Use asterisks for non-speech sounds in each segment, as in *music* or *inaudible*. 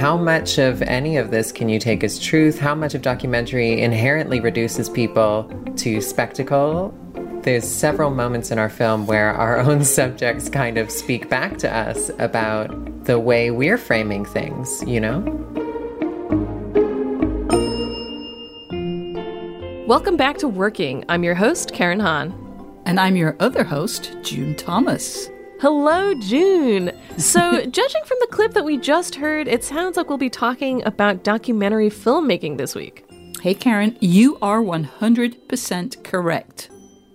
how much of any of this can you take as truth? How much of documentary inherently reduces people to spectacle? There's several moments in our film where our *laughs* own subjects kind of speak back to us about the way we're framing things, you know? Welcome back to Working. I'm your host, Karen Han. And I'm your other host, June Thomas. Hello, June. So, *laughs* judging from the clip that we just heard, it sounds like we'll be talking about documentary filmmaking this week. Hey, Karen, you are 100% correct.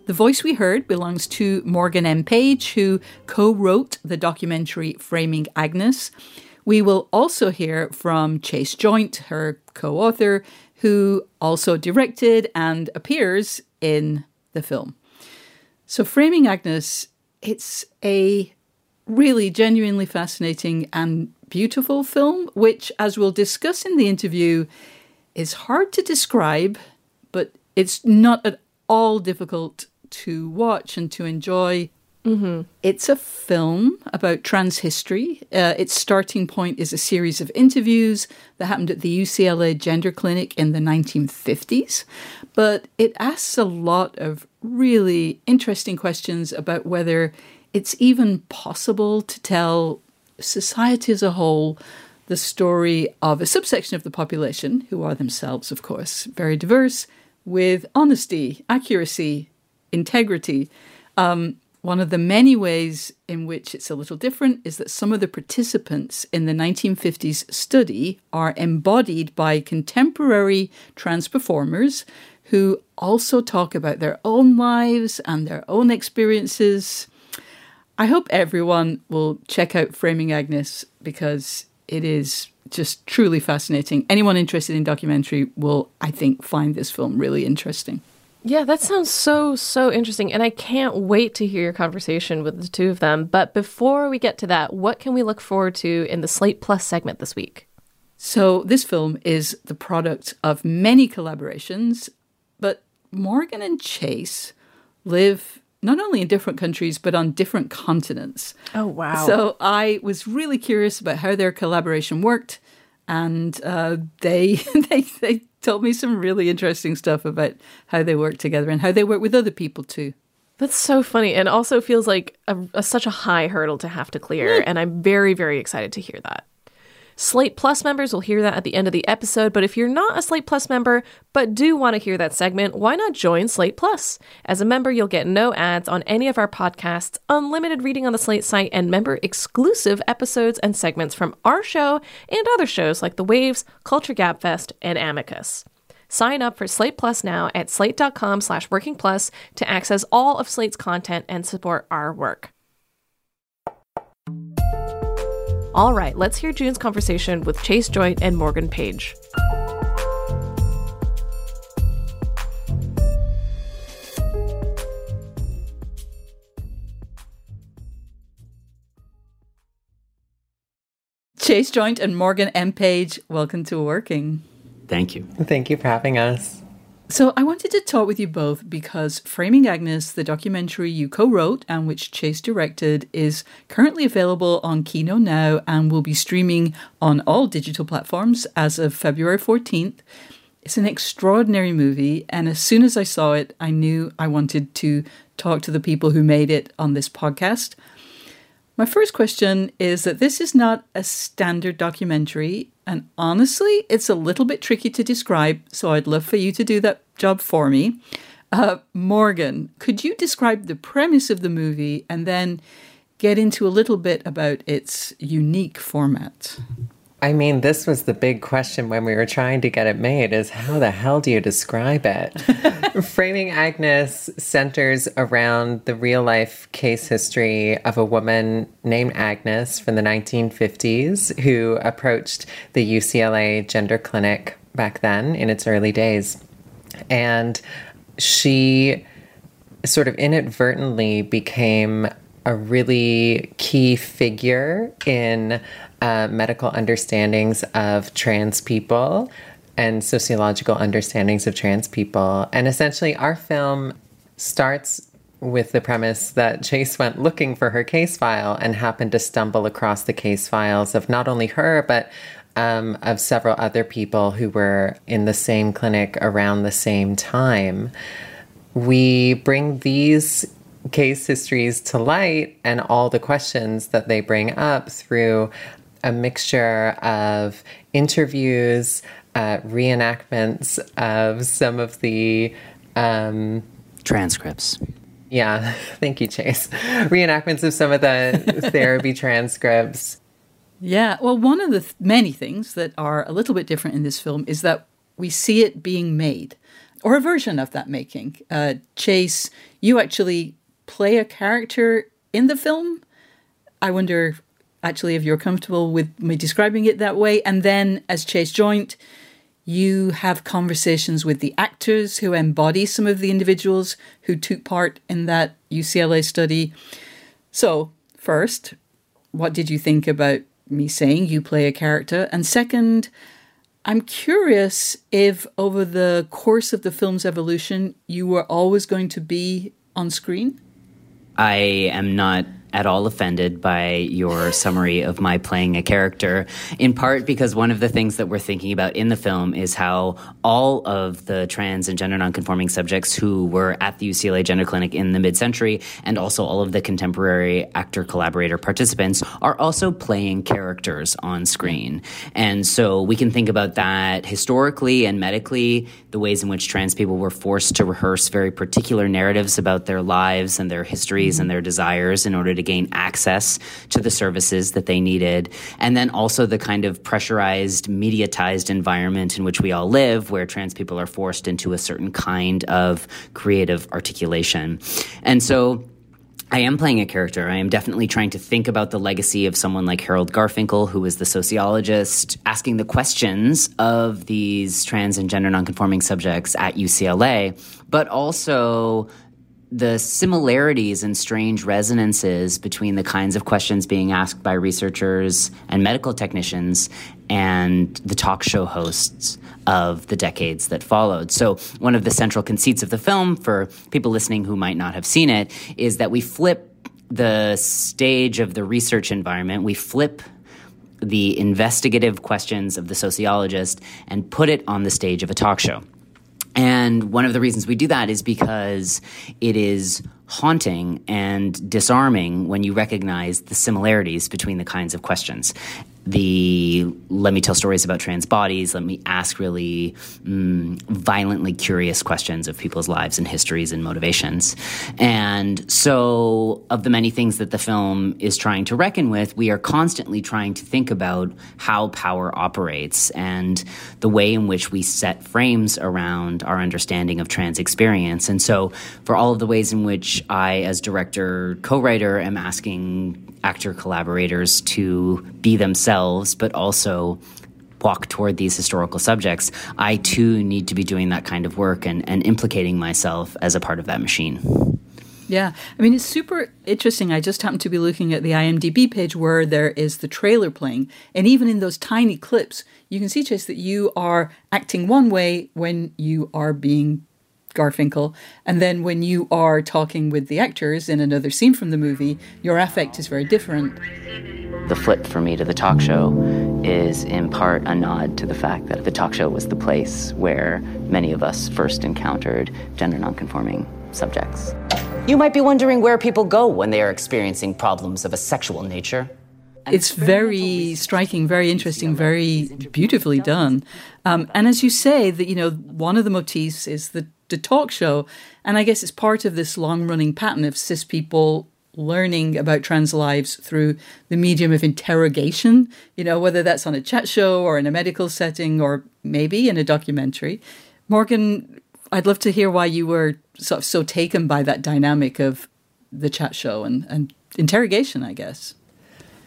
The voice we heard belongs to Morgan M. Page, who co wrote the documentary Framing Agnes. We will also hear from Chase Joynt, her co author, who also directed and appears in the film. So, Framing Agnes it's a really genuinely fascinating and beautiful film, which, as we'll discuss in the interview, is hard to describe, but it's not at all difficult to watch and to enjoy. Mm-hmm. It's a film about trans history. Uh, its starting point is a series of interviews that happened at the UCLA Gender Clinic in the 1950s. But it asks a lot of really interesting questions about whether it's even possible to tell society as a whole the story of a subsection of the population, who are themselves, of course, very diverse, with honesty, accuracy, integrity. Um, one of the many ways in which it's a little different is that some of the participants in the 1950s study are embodied by contemporary trans performers who also talk about their own lives and their own experiences. I hope everyone will check out Framing Agnes because it is just truly fascinating. Anyone interested in documentary will, I think, find this film really interesting. Yeah, that sounds so, so interesting. And I can't wait to hear your conversation with the two of them. But before we get to that, what can we look forward to in the Slate Plus segment this week? So, this film is the product of many collaborations but Morgan and Chase live not only in different countries but on different continents. Oh wow! So I was really curious about how their collaboration worked, and uh, they *laughs* they they told me some really interesting stuff about how they work together and how they work with other people too. That's so funny, and also feels like a, a, such a high hurdle to have to clear. and I'm very very excited to hear that. Slate Plus members will hear that at the end of the episode, but if you're not a Slate Plus member but do want to hear that segment, why not join Slate Plus? As a member, you'll get no ads on any of our podcasts, unlimited reading on the Slate site, and member exclusive episodes and segments from our show and other shows like The Waves, Culture Gabfest, and Amicus. Sign up for Slate Plus now at slate.com slash working plus to access all of Slate's content and support our work. All right, let's hear June's conversation with Chase Joynt and Morgan Page. Chase Joynt and Morgan M. Page, welcome to Working. Thank you. Thank you for having us. So, I wanted to talk with you both because Framing Agnes, the documentary you co wrote and which Chase directed, is currently available on Kino now and will be streaming on all digital platforms as of February 14th. It's an extraordinary movie, and as soon as I saw it, I knew I wanted to talk to the people who made it on this podcast. My first question is that this is not a standard documentary, and honestly, it's a little bit tricky to describe, so I'd love for you to do that job for me. Uh, Morgan, could you describe the premise of the movie and then get into a little bit about its unique format? I mean, this was the big question when we were trying to get it made is how the hell do you describe it? *laughs* Framing Agnes centers around the real life case history of a woman named Agnes from the 1950s who approached the UCLA Gender Clinic back then in its early days. And she sort of inadvertently became a really key figure in uh, medical understandings of trans people and sociological understandings of trans people. And essentially, our film starts with the premise that Chase went looking for her case file and happened to stumble across the case files of not only her, but um, of several other people who were in the same clinic around the same time. We bring these case histories to light and all the questions that they bring up through a mixture of interviews, uh, reenactments of some of the um, transcripts. Yeah, *laughs* thank you, Chase. Reenactments of some of the *laughs* therapy transcripts. Yeah, well, one of the th- many things that are a little bit different in this film is that we see it being made, or a version of that making. Uh, Chase, you actually play a character in the film. I wonder actually if you're comfortable with me describing it that way. And then as Chase Joynt, you have conversations with the actors who embody some of the individuals who took part in that UCLA study. So, first, what did you think about me saying you play a character? And second, I'm curious if over the course of the film's evolution, you were always going to be on screen? I am not at all offended by your summary of my playing a character, in part because one of the things that we're thinking about in the film is how all of the trans and gender nonconforming subjects who were at the UCLA Gender Clinic in the mid century, and also all of the contemporary actor collaborator participants, are also playing characters on screen. And so we can think about that historically and medically, the ways in which trans people were forced to rehearse very particular narratives about their lives and their histories and their desires in order to gain access to the services that they needed. And then also the kind of pressurized, mediatized environment in which we all live, where trans people are forced into a certain kind of creative articulation. And so, I am playing a character. I am definitely trying to think about the legacy of someone like Harold Garfinkel, who is the sociologist asking the questions of these trans and gender nonconforming subjects at UCLA, but also the similarities and strange resonances between the kinds of questions being asked by researchers and medical technicians and the talk show hosts of the decades that followed. So, one of the central conceits of the film, for people listening who might not have seen it, is that we flip the stage of the research environment, we flip the investigative questions of the sociologist and put it on the stage of a talk show. And one of the reasons we do that is because it is haunting and disarming when you recognize the similarities between the kinds of questions the let me tell stories about trans bodies, let me ask really mm, violently curious questions of people's lives and histories and motivations. And so, of the many things that the film is trying to reckon with, we are constantly trying to think about how power operates and the way in which we set frames around our understanding of trans experience. And so, for all of the ways in which I, as director, co writer, am asking actor collaborators to be themselves, but also walk toward these historical subjects, I too need to be doing that kind of work and, and implicating myself as a part of that machine. Yeah, I mean, it's super interesting. I just happened to be looking at the IMDb page where there is the trailer playing. And even in those tiny clips, you can see, Chase, that you are acting one way when you are being Garfinkel. And then when you are talking with the actors in another scene from the movie, your affect is very different. The flip for me to the talk show is in part a nod to the fact that the talk show was the place where many of us first encountered gender nonconforming subjects. You might be wondering where people go when they are experiencing problems of a sexual nature. It's very striking, very interesting, very beautifully done. Um, and as you say, that you know, one of the motifs is the the talk show. And I guess it's part of this long running pattern of cis people learning about trans lives through the medium of interrogation, you know, whether that's on a chat show or in a medical setting or maybe in a documentary. Morgan, I'd love to hear why you were sort of so taken by that dynamic of the chat show and, and interrogation, I guess.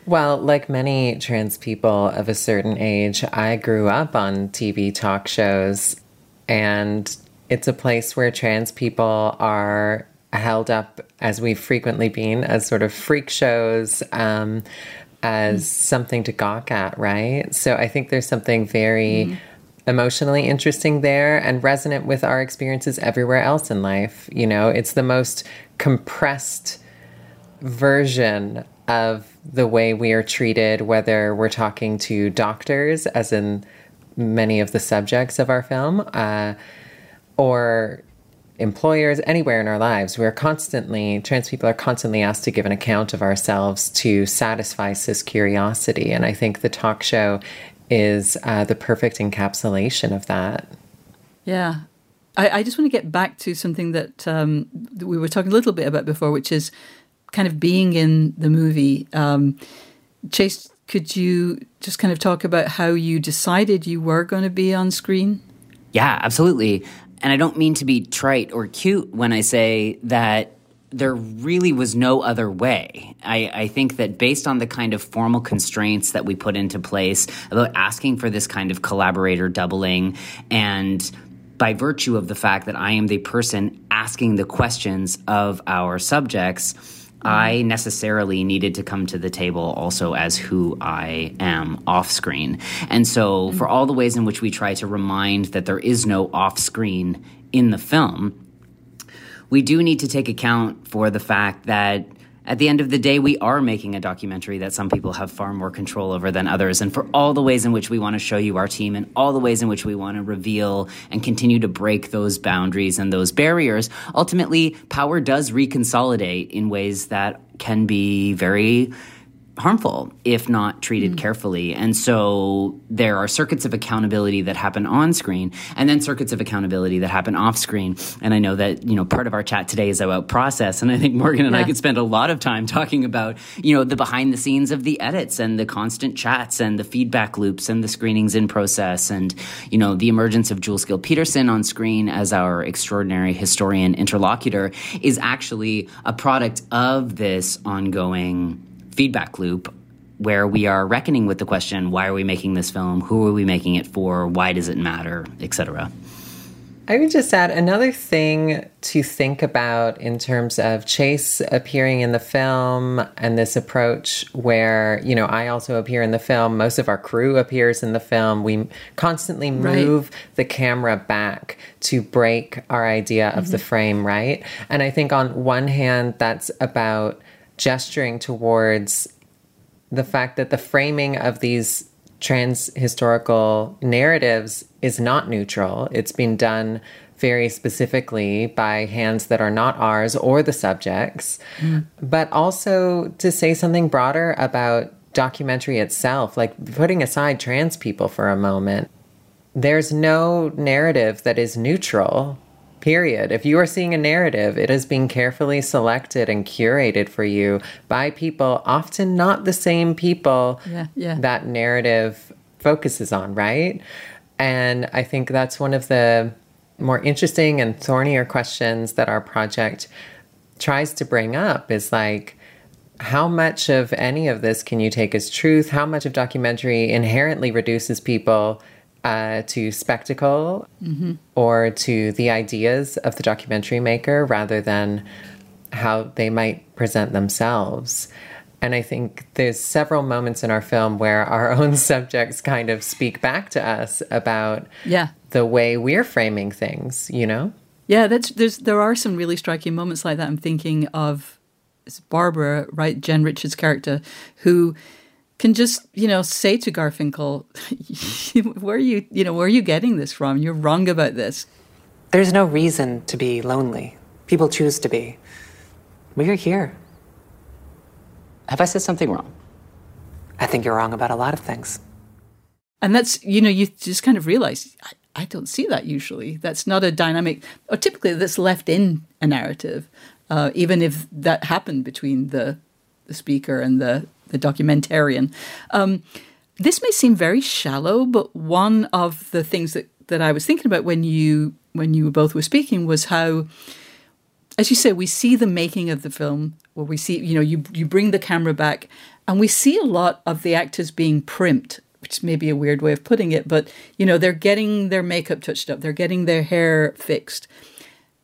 Well, like many trans people of a certain age, I grew up on TV talk shows, and it's a place where trans people are held up, as we've frequently been, as sort of freak shows, um, as mm. something to gawk at, right? So I think there's something very. Mm emotionally interesting there and resonant with our experiences everywhere else in life. You know, it's the most compressed version of the way we are treated, whether we're talking to doctors, as in many of the subjects of our film, uh, or employers, anywhere in our lives. We're constantly, trans people are constantly asked to give an account of ourselves to satisfy cis curiosity. And I think the talk show is uh, the perfect encapsulation of that. Yeah. I, I, just want to get back to something that, um, that we were talking a little bit about before, which is kind of being in the movie. Um, Chase, could you just kind of talk about how you decided you were going to be on screen? Yeah, absolutely. And I don't mean to be trite or cute when I say that there really was no other way. I, I, think that based on the kind of formal constraints that we put into place about asking for this kind of collaborator doubling and by virtue of the fact that I am the person asking the questions of our subjects, I necessarily needed to come to the table also as who I am off screen. And so, for all the ways in which we try to remind that there is no off screen in the film, we do need to take account for the fact that at the end of the day, we are making a documentary that some people have far more control over than others. And for all the ways in which we want to show you our team and all the ways in which we want to reveal and continue to break those boundaries and those barriers, ultimately, power does reconsolidate in ways that can be very harmful if not treated mm. carefully. And so there are circuits of accountability that happen on screen and then circuits of accountability that happen off screen. And I know that, you know, part of our chat today is about process. And I think Morgan and yeah. I could spend a lot of time talking about, you know, the behind the scenes of the edits and the constant chats and the feedback loops and the screenings in process and, you know, the emergence of Jules Gill Peterson on screen as our extraordinary historian interlocutor is actually a product of this ongoing feedback loop where we are reckoning with the question why are we making this film? Who are we making it for? Why does it matter? Etc i would just add another thing to think about in terms of chase appearing in the film and this approach where you know i also appear in the film. Most of our crew appears in the film. We constantly move right. the camera back to break our idea of mm-hmm. the frame right? And i think on one hand that's about gesturing towards the fact that the framing of these trans historical narratives is not neutral. It's been done very specifically by hands that are not ours or the subjects, mm. but also to say something broader about documentary itself, like putting aside trans people for a moment. There's no narrative that is neutral Period. If you are seeing a narrative, it is being carefully selected and curated for you by people, often not the same people yeah, yeah. that narrative focuses on, right? And I think that's one of the more interesting and thornier questions that our project tries to bring up is like, how much of any of this can you take as truth? How much of documentary inherently reduces people uh, to spectacle mm-hmm. or to the ideas of the documentary maker rather than how they might present themselves. And I think there's several moments in our film where our *laughs* own subjects kind of speak back to us about yeah. the way we're framing things, you know? Yeah, that's there's there are some really striking moments like that. I'm thinking of Barbara, right, Jen Richards' character, who can just you know say to Garfinkel, *laughs* "Where are you? You know, where are you getting this from? You're wrong about this." There's no reason to be lonely. People choose to be. We are here. Have I said something wrong? I think you're wrong about a lot of things. And that's you know you just kind of realize I, I don't see that usually. That's not a dynamic, or typically that's left in a narrative, uh, even if that happened between the the speaker and the the documentarian. Um, this may seem very shallow, but one of the things that, that I was thinking about when you when you both were speaking was how, as you say, we see the making of the film, where we see, you know, you, you bring the camera back and we see a lot of the actors being primped which may be a weird way of putting it, but you know, they're getting their makeup touched up, they're getting their hair fixed.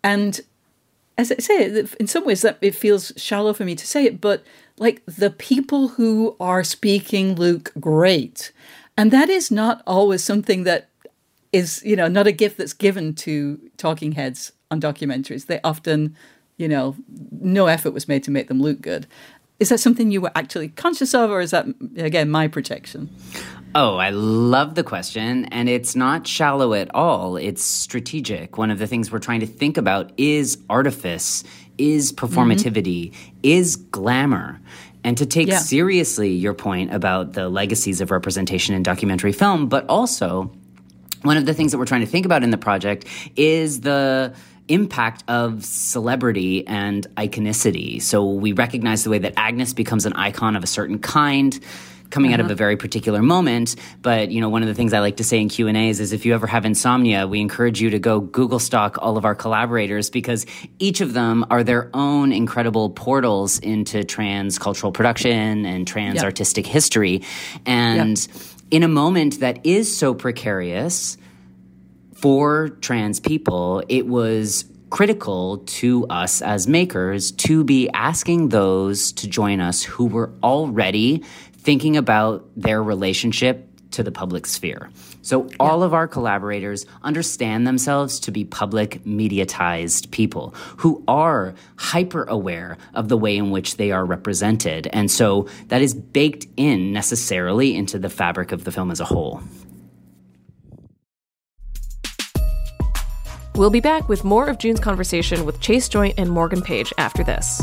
And as I say, in some ways that it feels shallow for me to say it, but like the people who are speaking look great. And that is not always something that is, you know, not a gift that's given to talking heads on documentaries. They often, you know, no effort was made to make them look good. Is that something you were actually conscious of, or is that, again, my projection? Oh, I love the question. And it's not shallow at all. It's strategic. One of the things we're trying to think about is artifice, is performativity, mm-hmm. is glamour. And to take yeah. seriously your point about the legacies of representation in documentary film, but also one of the things that we're trying to think about in the project is the impact of celebrity and iconicity. So we recognize the way that Agnes becomes an icon of a certain kind coming uh-huh. out of uh-huh. a very particular moment. But you know, one of the things I like to say in Q and A's is if you ever have insomnia, we encourage you to go Google stock all of our collaborators because each of them are their own incredible portals into trans cultural production and trans yep. artistic history. And yep. in a moment that is so precarious for trans people, it was critical to us as makers to be asking those to join us who were already thinking about their relationship to the public sphere. So all of our collaborators understand themselves to be public mediatized people who are hyper aware of the way in which they are represented. And so that is baked in necessarily into the fabric of the film as a whole. We'll be back with more of June's conversation with Chase Joynt and Morgan Page after this.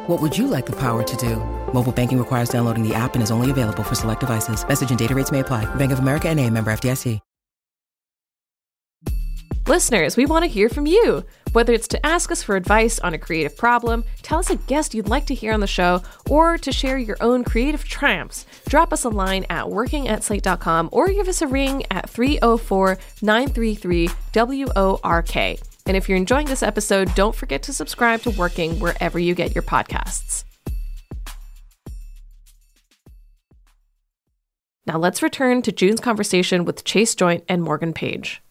What would you like the power to do? Mobile banking requires downloading the app and is only available for select devices. Message and data rates may apply. Bank of America and a member FDIC. Listeners, we want to hear from you. Whether it's to ask us for advice on a creative problem, tell us a guest you'd like to hear on the show, or to share your own creative triumphs, drop us a line at working at slate.com or give us a ring at 304 933 WORK. And if you're enjoying this episode, don't forget to subscribe to Working wherever you get your podcasts. Now let's return to June's conversation with Chase Joynt and Morgan Page.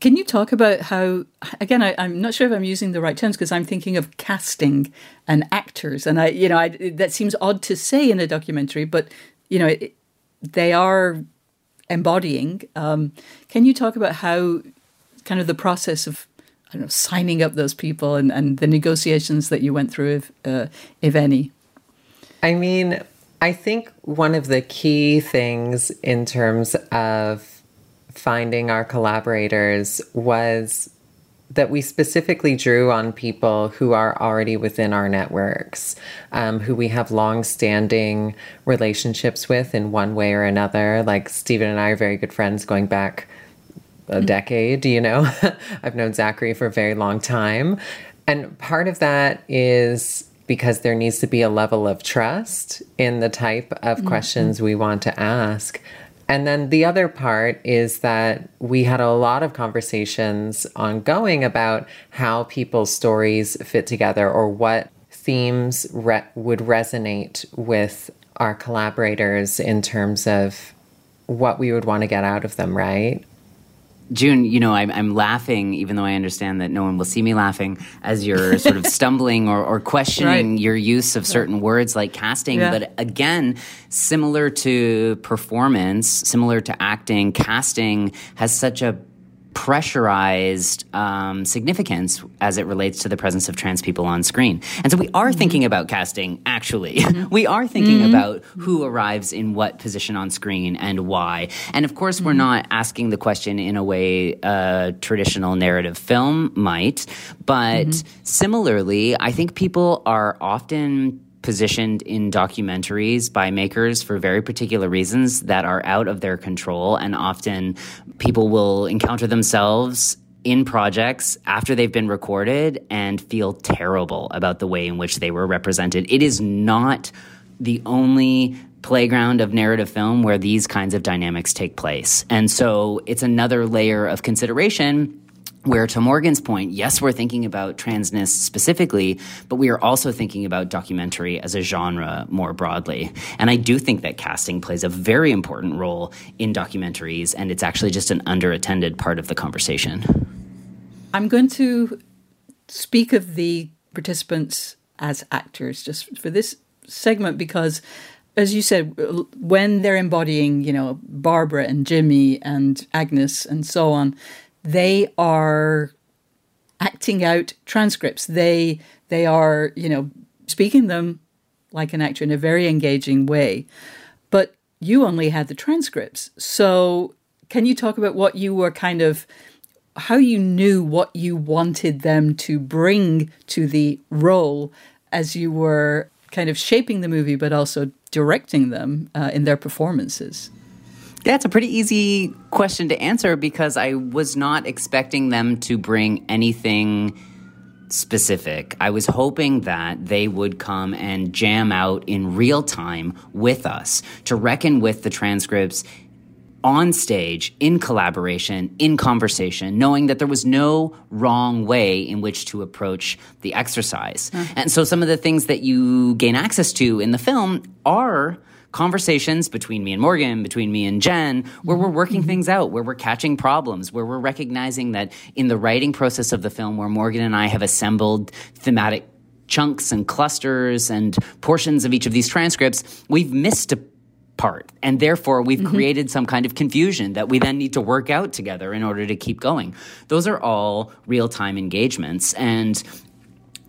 Can you talk about how, again, I, am not sure if I'm using the right terms because I'm thinking of casting and actors. And I, you know, I, that seems odd to say in a documentary, but, you know, it, they are embodying. Um, can you talk about how kind of the process of, I don't know, signing up those people and, and the negotiations that you went through, if, uh, if any? I mean, I think one of the key things in terms of finding our collaborators was that we specifically drew on people who are already within our networks, um, who we have long-standing relationships with in one way or another. Like Stephen and I are very good friends going back a decade. You know, *laughs* I've known Zachary for a very long time, and part of that is because there needs to be a level of trust in the type of mm-hmm. questions we want to ask. And then the other part is that we had a lot of conversations ongoing about how people's stories fit together or what themes re- would resonate with our collaborators in terms of what we would want to get out of them, right? June, you know, I'm, I'm, laughing, even though I understand that no one will see me laughing, as you're *laughs* sort of stumbling or, or questioning right. your use of certain words like casting. Yeah. But again, similar to performance, similar to acting, casting has such a pressurized um, significance as it relates to the presence of trans people on screen. And so we are mm-hmm. thinking about casting, actually. Mm-hmm. *laughs* we are thinking mm-hmm. about who arrives in what position on screen and why. And of course, we're mm-hmm. not asking the question in a way a traditional narrative film might, but mm-hmm. similarly, I think people are often positioned in documentaries by makers for very particular reasons that are out of their control. And often people will encounter themselves in projects after they've been recorded and feel terrible about the way in which they were represented. It is not the only playground of narrative film where these kinds of dynamics take place. And so it's another layer of consideration where to Morgan's point, yes, we're thinking about transness specifically, but we are also thinking about documentary as a genre more broadly. And I do think that casting plays a very important role in documentaries, and it's actually just an underattended part of the conversation. I'm going to speak of the participants as actors just for this segment because as you said, when they're embodying, you know, Barbara and Jimmy and Agnes and so on, they are acting out transcripts. They they are, you know, speaking them like an actor in a very engaging way. But you only had the transcripts. So can you talk about what you were kind of how you knew what you wanted them to bring to the role as you were kind of shaping the movie but also directing them uh, in their performances? That's a pretty easy question to answer because I was not expecting them to bring anything specific. I was hoping that they would come and jam out in real time with us to reckon with the transcripts on stage, in collaboration, in conversation, knowing that there was no wrong way in which to approach the exercise. Mm. And so some of the things that you gain access to in the film are conversations between me and Morgan, between me and Jen, where we're working things out, where we're catching problems, where we're recognizing that in the writing process of the film, where Morgan and I have assembled thematic chunks and clusters and portions of each of these transcripts, we've missed a part. And therefore, we've mm-hmm. created some kind of confusion that we then need to work out together in order to keep going. Those are all real time engagements. And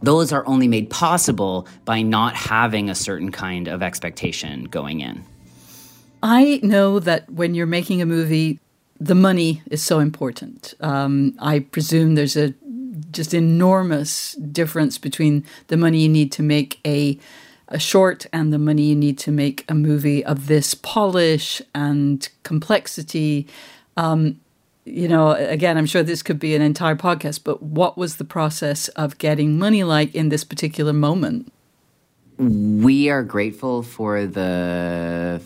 those are only made possible by not having a certain kind of expectation going in. I know that when you're making a movie, the money is so important. Um, I presume there's a just enormous difference between the money you need to make a a short and the money you need to make a movie of this polish and complexity. Um, you know, again, I'm sure this could be an entire podcast, but what was the process of getting money like in this particular moment? We are grateful for the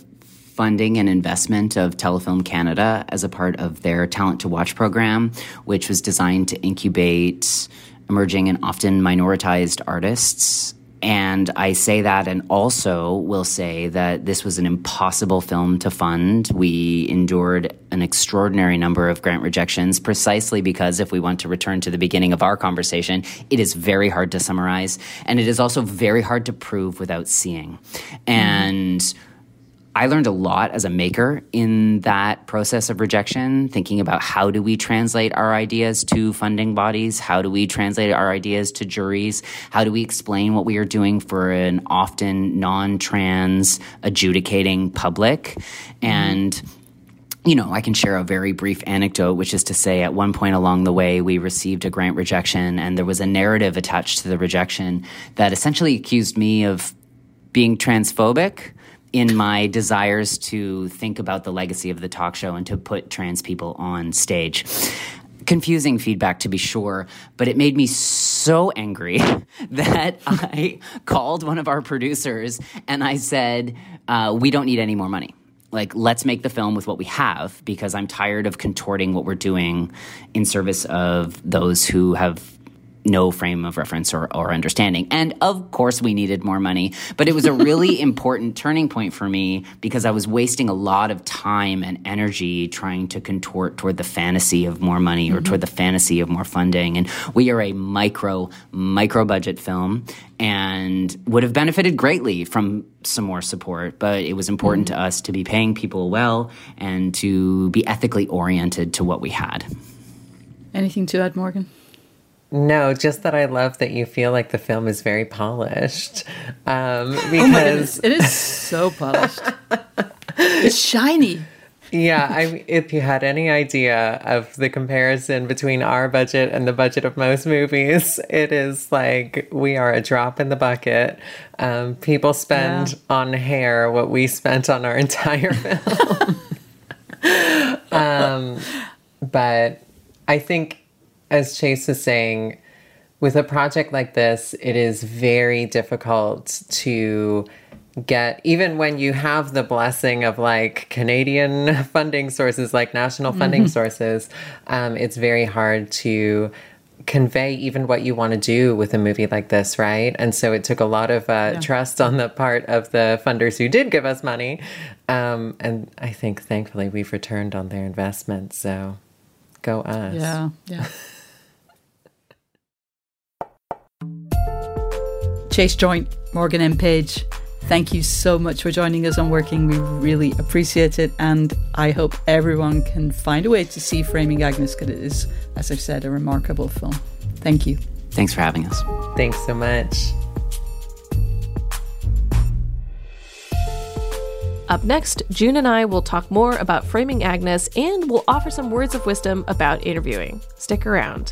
funding and investment of Telefilm Canada as a part of their Talent to Watch program, which was designed to incubate emerging and often minoritized artists and I say that and also will say that this was an impossible film to fund. We endured an extraordinary number of grant rejections precisely because if we want to return to the beginning of our conversation, it is very hard to summarize and it is also very hard to prove without seeing. And mm-hmm I learned a lot as a maker in that process of rejection, thinking about how do we translate our ideas to funding bodies? How do we translate our ideas to juries? How do we explain what we are doing for an often non trans adjudicating public? Mm-hmm. And you know, I can share a very brief anecdote, which is to say, at one point along the way, we received a grant rejection, and there was a narrative attached to the rejection that essentially accused me of being transphobic in my desires to think about the legacy of the talk show and to put trans people on stage confusing feedback to be sure, but it made me so angry *laughs* that I called one of our producers and I said, uh, We don't need any more money. Like, let's make the film with what we have because I'm tired of contorting what we're doing in service of those who have no frame of reference or, or understanding. And of course, we needed more money, but it was a really *laughs* important turning point for me because I was wasting a lot of time and energy trying to contort toward the fantasy of more money or mm-hmm. toward the fantasy of more funding. And we are a micro, micro budget film and would have benefited greatly from some more support, but it was important mm-hmm. to us to be paying people well and to be ethically oriented to what we had. Anything to add, Morgan? No, just that I love that you feel like the film is very polished. Um, *gasps* because oh it is so polished. it's shiny. Yeah, I, if you had any idea of the comparison between our budget and the budget of most movies, it is like we are a drop in the bucket. Um, people spend yeah. on hair what we spent on our *laughs* entire film. *laughs* um, but I think as Chase is saying, with a project like this, it is very difficult to get, even when you have the blessing of like Canadian *laughs* funding sources, like national funding mm-hmm. sources, um, it's very hard to convey even what you want to do with a movie like this, right? And so it took a lot of uh, yeah. trust on the part of the funders who did give us money. Um, and I think thankfully we've returned on their investment. So go us. Yeah. Yeah. *laughs* Chase Joynt, Morgan M. Page, thank you so much for joining us on Working. We really appreciate it, and I hope everyone can find a way to see Framing Agnes because it is, as I've said, a remarkable film. Thank you. Thanks for having us. Thanks so much. Up next, June and I will talk more about Framing Agnes and we'll offer some words of wisdom about interviewing. Stick around.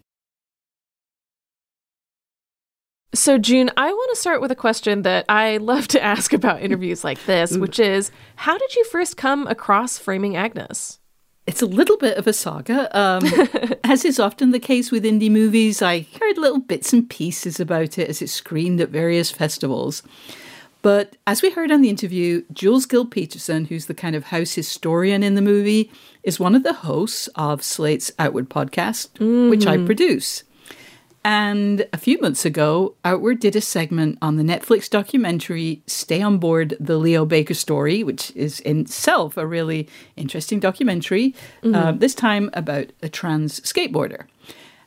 So, June, I want to start with a question that I *laughs* love to ask about interviews like this, which is how did you first come across Framing Agnes? It's a little bit of a saga. Um, *laughs* as is often the case with indie movies, I heard little bits and pieces about it as it screened at various festivals. But as we heard on the interview, Jules Gill Peterson, who's the kind of house historian in the movie, is one of the hosts of Slate's Outward podcast, mm-hmm. which I mm-hmm. produce. And a few months ago, Outward did a segment on the Netflix documentary Stay on Board the Leo Baker Story, which is in itself a really interesting documentary, mm-hmm. uh, this time about a trans skateboarder.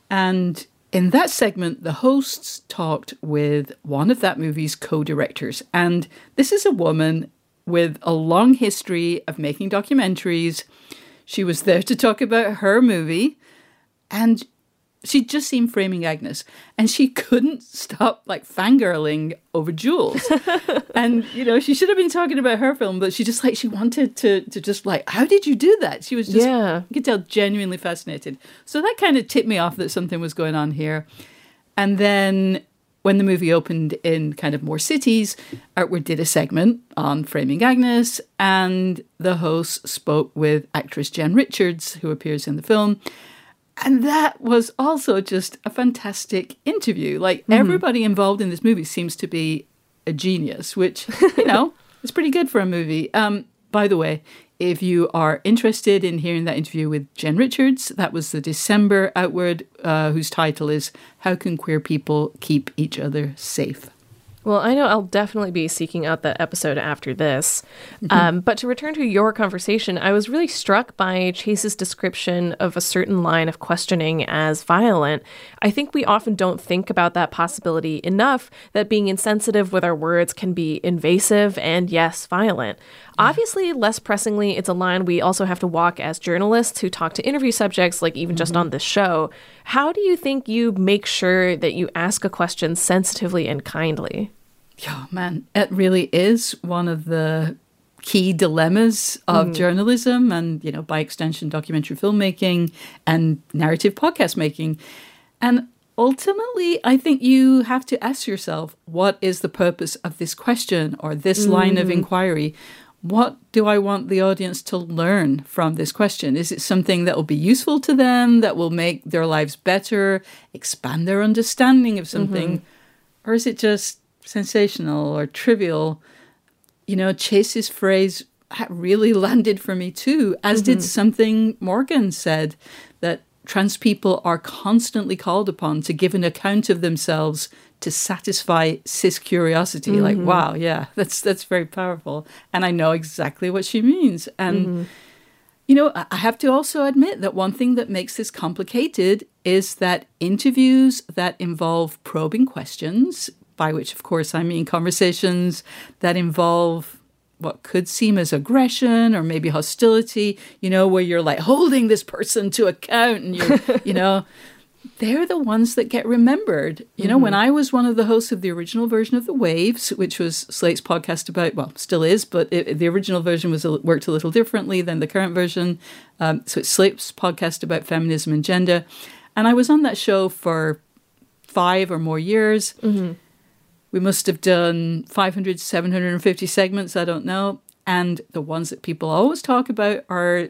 And In that segment, the hosts talked with one of that movie's co directors. And this is a woman with a long history of making documentaries. She was there to talk about her movie. And she just seen Framing Agnes and she couldn't stop like fangirling over Jules. *laughs* and, you know, she should have been talking about her film, but she just like, she wanted to, to just like, how did you do that? She was just, Yeah. you could tell, genuinely fascinated. So that kind of tipped me off that something was going on here. And then when the movie opened in kind of more cities, Outward did a segment on Framing Agnes, and the host spoke with actress Jen Richards, who appears in the film. And that was also just a fantastic interview. Like everybody involved in this movie seems to be a genius, which, you know, *laughs* is pretty good for a movie. Um, by the way, if you are interested in hearing that interview with Jen Richards, that was the December Outward, uh, whose title is How Can Queer People Keep Each Other Safe? Well, I know I'll definitely be seeking out that episode after this. Um, but to return to your conversation, I was really struck by Chase's description of a certain line of questioning as violent. I think we often don't think about that possibility enough that being insensitive with our words can be invasive and, yes, violent. Obviously, less pressingly, it's a line we also have to walk as journalists who talk to interview subjects, like even just on this show. How do you think you make sure that you ask a question sensitively and kindly? Yeah, man, it really is one of the key dilemmas of mm. journalism and, you know, by extension, documentary filmmaking and narrative podcast making. And ultimately, I think you have to ask yourself, what is the purpose of this question or this line of mm. inquiry? What do I want the audience to learn from this question? Is it something that will be useful to them, that will make their lives better, expand their understanding of something? Mm-hmm. Or is it just sensational or trivial? You know, Chase's phrase really *laughs* landed for me too, as did mm-hmm. something Morgan said that trans people are constantly called upon to give an account of themselves to satisfy cis curiosity. Like, mm-hmm. wow, yeah, *laughs* that's that's very powerful, and I know exactly what she means. And mm-hmm. you know, I I have to also admit that one thing that makes this complicated is that interviews that involve probing questions, by which, of course, I mean conversations that involve what could seem as aggression or maybe hostility, you know, where you're like holding this person to account and you're, *laughs* you know, they're the ones that get remembered. You know, when I was one of the hosts of the original version of The Waves, which was Slate's podcast about, well, still is, but it, the original version was worked a little differently than the current version. Um, so it's Slate's podcast about feminism and gender. And I was on that show for five or more years. We must have done 500, 750 segments, I don't know. And the ones that people always talk about are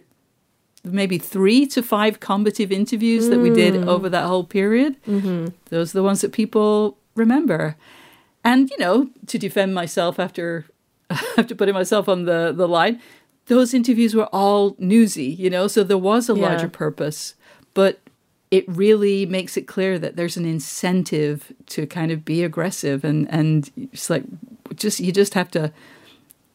maybe three to five combative interviews that we did over that whole period. Mm-hmm. Those are the ones that people remember. And, you know, to defend myself after *laughs* after putting myself on the, the line, those interviews were all newsy, you know, so there was a Yeah. larger purpose. But it really makes it clear that there's an incentive to kind of be aggressive and, and it's like just you just have to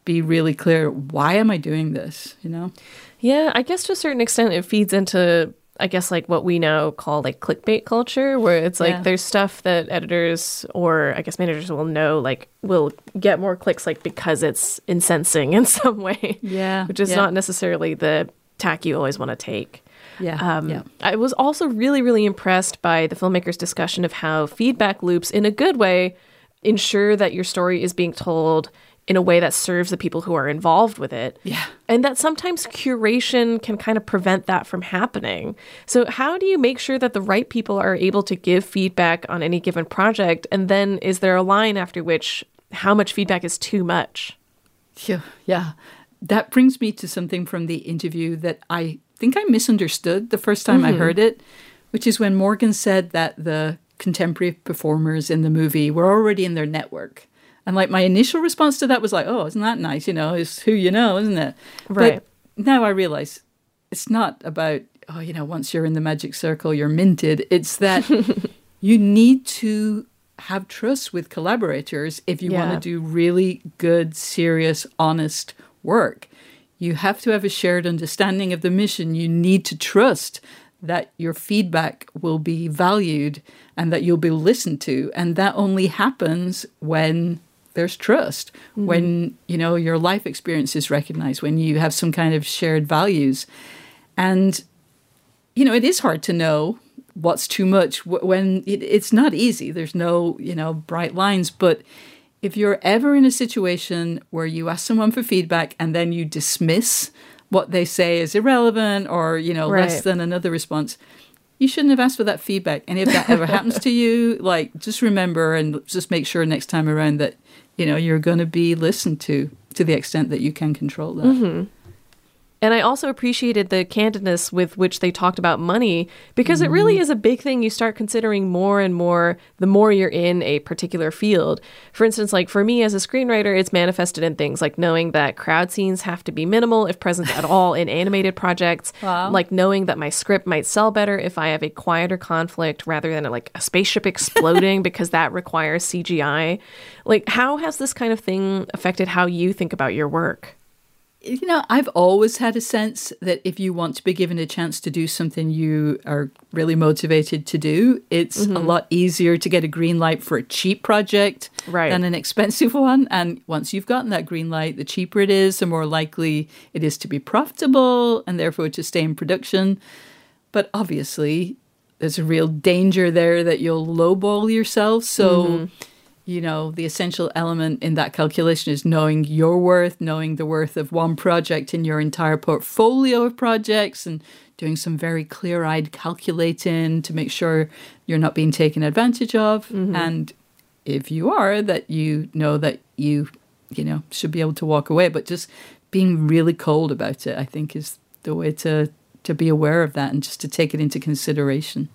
be really clear why am I doing this, you know? Yeah, I guess to a certain extent it feeds into I guess like what we now call like clickbait culture where it's like Yeah. there's stuff that editors or I guess managers will know like will get more clicks like because it's incensing *laughs* in some way. Yeah, Which is yeah. not necessarily the tack you always want to take. Yeah. Um, yeah. I was also really, really impressed by the filmmaker's discussion of how feedback loops, in a good way, ensure that your story is being told in a way that serves the people who are involved with it. Yeah. And that sometimes curation can kind of prevent that from happening. So, how do you make sure that the right people are able to give feedback on any given project? And then, is there a line after which how much feedback is too much? Yeah, yeah. That brings me to something from the interview that I think I misunderstood the first time I mm-hmm. heard it, which is when Morgan said that the contemporary performers in the movie were already in their network. And like my initial response to that was like, oh, isn't that nice? You know, it's who you know, isn't it? Right. But now I realize it's not about, oh, you know, once you're in the magic circle, you're minted. It's that *laughs* you need to have trust with collaborators if you Yeah. want to do really good, serious, honest work. You have to have a shared understanding of the mission. You need to trust that your feedback will be valued and that you'll be listened to. And that only happens when there's trust, mm-hmm. when, you know, your life experience is recognized, when you have some kind of shared values. And, you know, it is hard to know what's too much when it, it's not easy. There's no, you know, bright lines. But if you're ever in a situation where you ask someone for feedback and then you dismiss what they say is irrelevant or, you know, right. less than another response, you shouldn't have asked for that feedback. And if that ever *laughs* happens to you, like just remember and just make sure next time around that, you know, you're going to be listened to to the extent that you can control that. Mm-hmm. And I also appreciated the candidness with which they talked about money because it really mm-hmm. is a big thing you start considering more and more the more you're in a particular field. For instance, like for me as a screenwriter, it's manifested in things like knowing that crowd scenes have to be minimal, if present at *laughs* all, in animated projects. Wow. Like knowing that my script might sell better if I have a quieter conflict rather than a, like a spaceship exploding *laughs* because that requires CGI. Like, how has this kind of thing affected how you think about your work? You know, I've always had a sense that if you want to be given a chance to do something you are really motivated to do, it's mm-hmm. a lot easier to get a green light for a cheap project right. than an expensive *laughs* one. And once you've gotten that green light, the cheaper it is, the more likely it is to be profitable and therefore to stay in production. But obviously, there's a real danger there that you'll lowball yourself. So. Mm-hmm you know, the essential element in that calculation is knowing your worth, knowing the worth of one project in your entire portfolio of projects, and doing some very clear eyed calculating to make sure you're not being taken advantage of. Mm-hmm. And if you are, that you know that you, you know, should be able to walk away. But just being really cold about it, I think, is the way to to be aware of that and just to take it into consideration.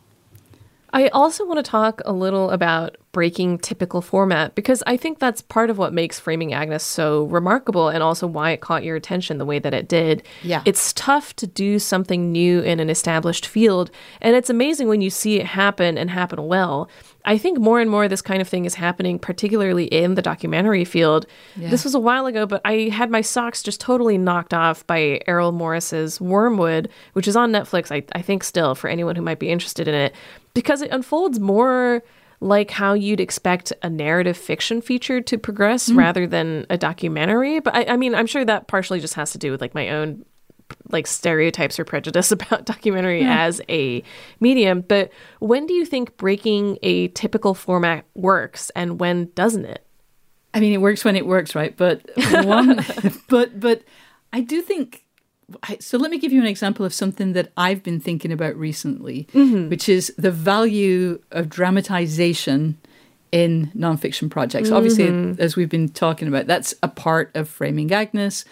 I also want to talk a little about breaking typical format because I think that's part of what makes Framing Agnes so remarkable and also why it caught your attention the way that it did. Yeah. It's tough to do something new in an established field, and it's amazing when you see it happen and happen well. I think more and more this kind of thing is happening, particularly in the documentary field. Yeah. This was a while ago, but I had my socks just totally knocked off by Errol Morris's Wormwood, which is on Netflix, I, I think, still, for anyone who might be interested in it because it unfolds more like how you'd expect a narrative fiction feature to progress mm. rather than a documentary. But I, I, mean, I'm sure that partially just has to do with like my own like stereotypes or prejudice *laughs* about documentary yeah. as a medium. But when do you think breaking a typical format works and when doesn't it? I mean, it works when it works, right? But *laughs* one, but but I do think so let me give you an example of something that I've been thinking about recently, mm-hmm. which is the value of dramatization in nonfiction projects. Mm-hmm. Obviously, as we've been talking about, that's a part of Framing Agnes.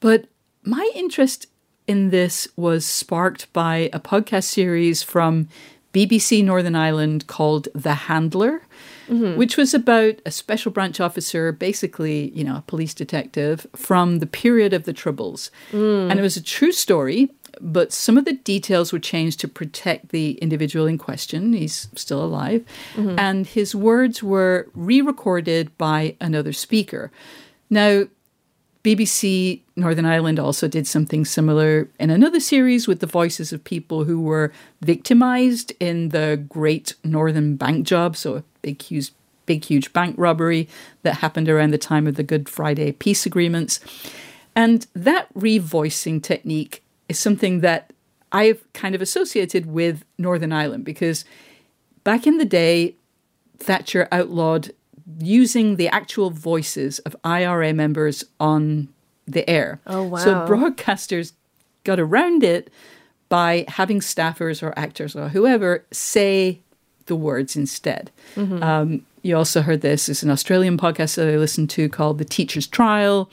But my interest in this was sparked by a podcast series from BBC Northern Ireland called The Handler mm-hmm. which was about a special branch officer, basically, you know, a police detective from the period of the Troubles. Mm. And it was a true story, but some of the details were changed to protect the individual in question. He's still alive. Mm-hmm. And his words were re recorded by another speaker. Now, BBC Northern Ireland also did something similar in another series with the voices of people who were victimized in the Great Northern Bank Job, so big, huge, big, huge bank robbery that happened around the time of the Good Friday peace agreements. And that revoicing technique is something that I've kind of associated with Northern Ireland because back in the day, Thatcher outlawed using the actual voices of IRA members on the air. Oh, wow. So broadcasters got around it by having staffers or actors or whoever say the words instead. Mm-hmm. Um, you also heard this. It's an Australian podcast that I listened to called The Teacher's Trial.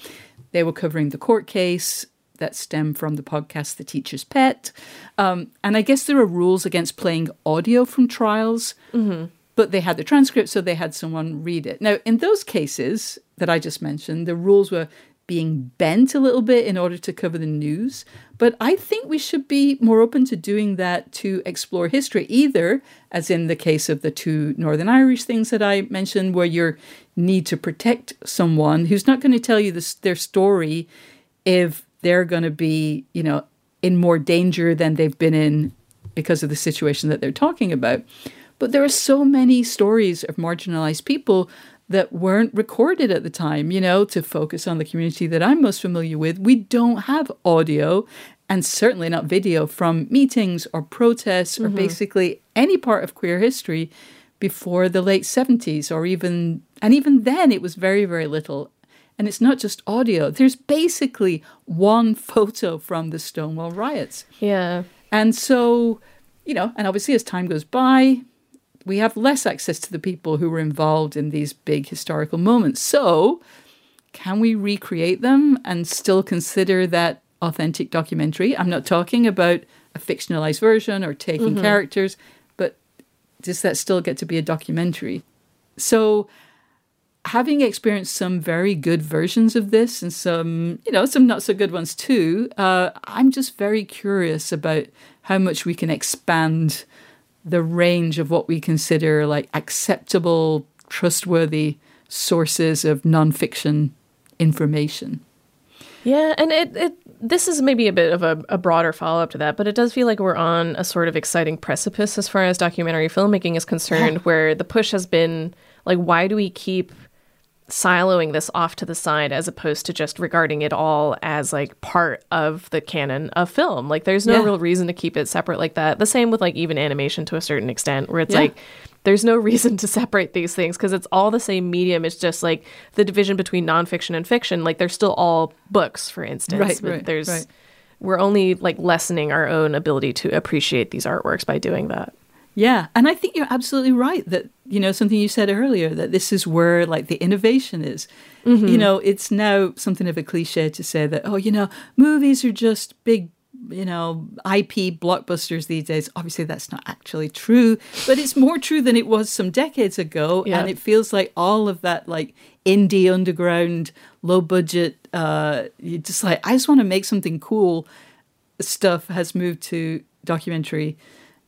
They were covering the court case that stemmed from the podcast The Teacher's Pet. Um, and I guess there are rules against playing audio from trials. Mm-hmm but they had the transcript, so they had someone read it. Now, in those cases that I just mentioned, the rules were being bent a little bit in order to cover the news. But I think we should be more open to doing that to explore history, either as in the case of the two Northern Irish things that I mentioned, where you need to protect someone who's not going to tell you this, their story if they're going to be, you know, in more danger than they've been in because of the situation that they're talking about. But there are so many stories of marginalized people that weren't recorded at the time, you know, to focus on the community that I'm most familiar with. We don't have audio and certainly not video from meetings or protests or mm-hmm. basically any part of queer history before the late 70s or even and even then it was very very little and it's not just audio there's basically one *laughs* photo from the stonewall riots Yeah. and so you know and obviously as time goes by we have less access to the people who were involved in these big historical moments. So can we recreate them and still consider that authentic documentary? I'm not talking about a fictionalized version or taking characters but does that still get to be a documentary? So, having experienced some very good versions of this and some, you know, some not so good ones too, uh, I'm just very curious about how much we can expand the range of what we consider like acceptable, trustworthy sources of nonfiction information. Yeah, and it, it this is maybe a bit of a, a broader follow up to that, but it does feel like we're on a sort of exciting precipice as far as documentary filmmaking is concerned, where the push has been like, why do we keep siloing this off to the side as opposed to just regarding it all as like part of the canon of film? Like, there's no Yeah. real reason to keep it separate like that. The same with like even animation to a certain extent, where it's Yeah. like there's no *laughs* reason to separate these things because it's all the same medium. It's just like the division between nonfiction and fiction. Like they're still all books, for instance. Right, but right, there's right. we're only like lessening our own ability to appreciate these artworks by doing that. Yeah, and I think you're absolutely right that you know something you said earlier that this is where like the innovation is. You know, it's now something of a cliche to say that oh, you know, movies are just big, you know, IP blockbusters these days. Obviously, that's not actually true, but it's more true than it was some decades ago, Yeah. and it feels like all of that like indie underground, low budget. Uh, you just like I just want to make something cool. Stuff has moved to documentary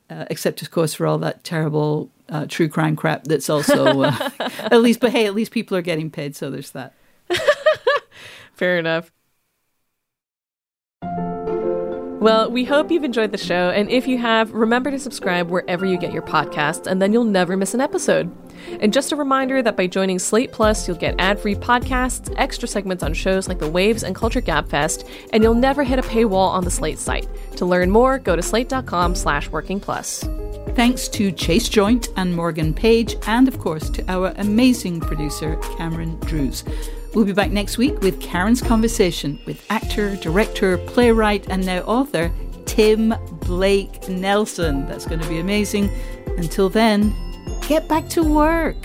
uh, except of course for all that terrible uh, true crime crap that's also uh, *laughs* at least but hey at least people are getting paid so there's that *laughs* Fair enough. Well, we hope you've enjoyed the show, and if you have, remember to subscribe wherever you get your podcasts, and then you'll never miss an episode. And just a reminder that by joining Slate Plus, you'll get ad free podcasts, extra segments on shows like The Waves and Culture Gabfest, and you'll never hit a paywall on the Slate site. To learn more, go to slate.com slash working plus. thanks to Chase Joynt and morgan page and of course to our amazing producer cameron drews we'll be back next week with karen's conversation with actor director playwright and now author tim blake nelson that's going to be amazing until then get back to work